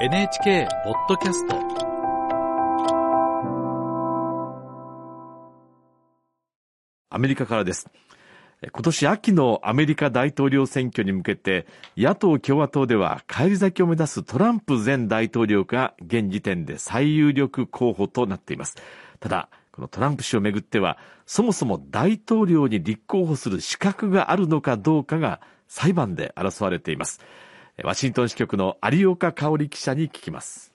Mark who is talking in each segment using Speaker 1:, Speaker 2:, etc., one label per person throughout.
Speaker 1: NHK ポッドキャスト
Speaker 2: アメリカからです。今年秋のアメリカ大統領選挙に向けて、野党共和党では返り咲きを目指すトランプ前大統領が現時点で最有力候補となっています。ただ、このトランプ氏をめぐっては、そもそも大統領に立候補する資格があるのかどうかが裁判で争われています。ワシントン支局の有岡香織記者に聞きます。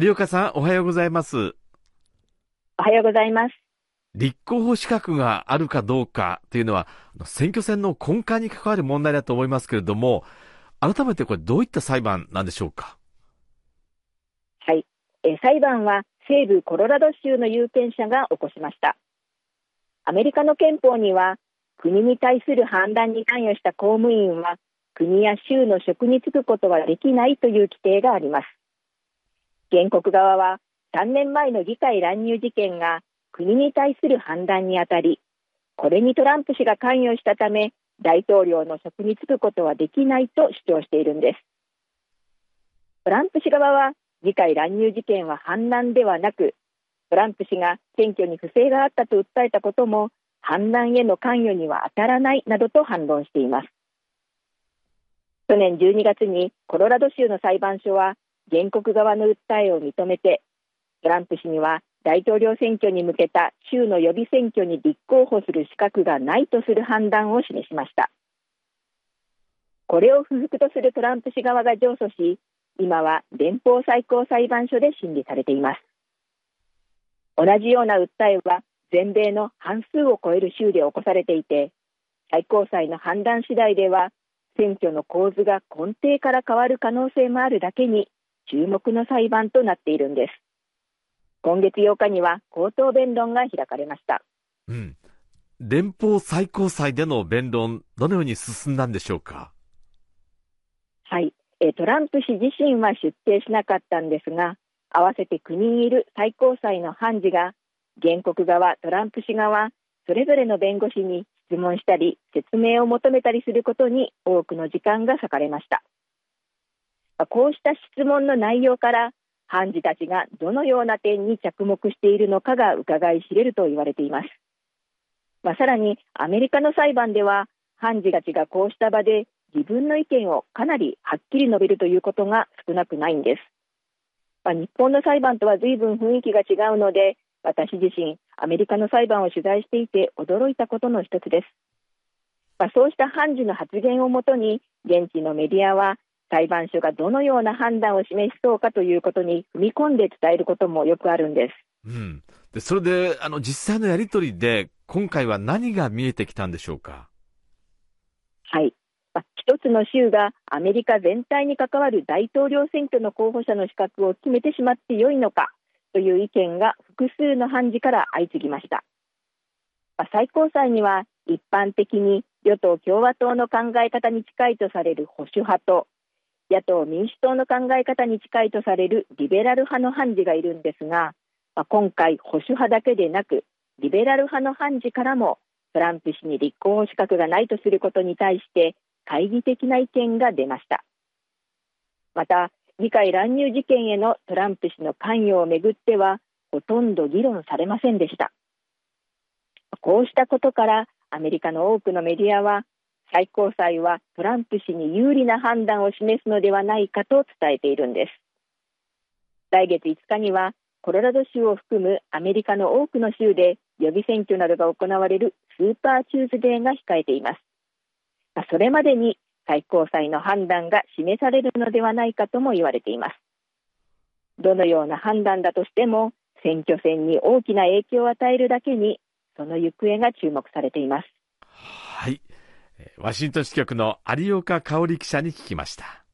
Speaker 2: 有岡さん、おはようございます。
Speaker 3: おはようございます。
Speaker 2: 立候補資格があるかどうかというのは、選挙戦の根幹に関わる問題だと思いますけれども、改めてこれどういった裁判なんでしょうか？
Speaker 3: はい。え裁判は西部コロラド州の有権者が起こしました。アメリカの憲法には、国に対する判断に関与した公務員は、国や州の職に就くことはできないという規定があります。原告側は、3年前の議会乱入事件が国に対する判断にあたり、これにトランプ氏が関与したため、大統領の職に就くことはできないと主張しているんです。トランプ氏側は、議会乱入事件は反乱ではなく、トランプ氏が選挙に不正があったと訴えたことも、反乱への関与には当たらないなどと反論しています。去年12月にコロラド州の裁判所は、原告側の訴えを認めて、トランプ氏には大統領選挙に向けた州の予備選挙に立候補する資格がないとする判断を示しました。これを不服とするトランプ氏側が上訴し、今は連邦最高裁判所で審理されています。同じような訴えは全米の半数を超える州で起こされていて、最高裁の判断次第では選挙の構図が根底から変わる可能性もあるだけに注目の裁判となっているんです。今月8日には口頭弁論が開かれました。
Speaker 2: うん。連邦最高裁での弁論、どのように進んだんでしょうか？
Speaker 3: はい。トランプ氏自身は出廷しなかったんですが、合わせて9人いる最高裁の判事が、原告側、トランプ氏側、それぞれの弁護士に質問したり、説明を求めたりすることに多くの時間が割かれました。こうした質問の内容から、判事たちがどのような点に着目しているのかが伺い知れると言われています。まあ、さらに、アメリカの裁判では、判事たちがこうした場で自分の意見をかなりはっきり述べるということが少なくないんです。まあ、日本の裁判とは随分雰囲気が違うので、私自身、アメリカの裁判を取材していて驚いたことの一つです。まあ、そうした判事の発言をもとに、現地のメディアは裁判所がどのような判断を示しそうかということに踏み込んで伝えることもよくあるんです。
Speaker 2: うん。で、それで、あの、実際のやりとりで、今回は何が見えてきたんでしょうか？
Speaker 3: はい。まあ、一つの州がアメリカ全体に関わる大統領選挙の候補者の資格を決めてしまってよいのかという意見が複数の判事から相次ぎました。最高裁には一般的に与党・共和党の考え方に近いとされる保守派と野党・民主党の考え方に近いとされるリベラル派の判事がいるんですが、ま、今回保守派だけでなくリベラル派の判事からもトランプ氏に立候補資格がないとすることに対して懐疑的な意見が出ました。また、議会乱入事件へのトランプ氏の関与をめぐっては、ほとんど議論されませんでした。こうしたことから、アメリカの多くのメディアは、最高裁はトランプ氏に有利な判断を示すのではないかと伝えているんです。来月5日には、コロラド州を含むアメリカの多くの州で予備選挙などが行われるスーパーチューズデーが控えています。それまでに最高裁の判断が示されるのではないかとも言われています。どのような判断だとしても、選挙戦に大きな影響を与えるだけに、その行方が注目されています。
Speaker 2: はい。ワシントン支局の有岡香織記者に聞きました。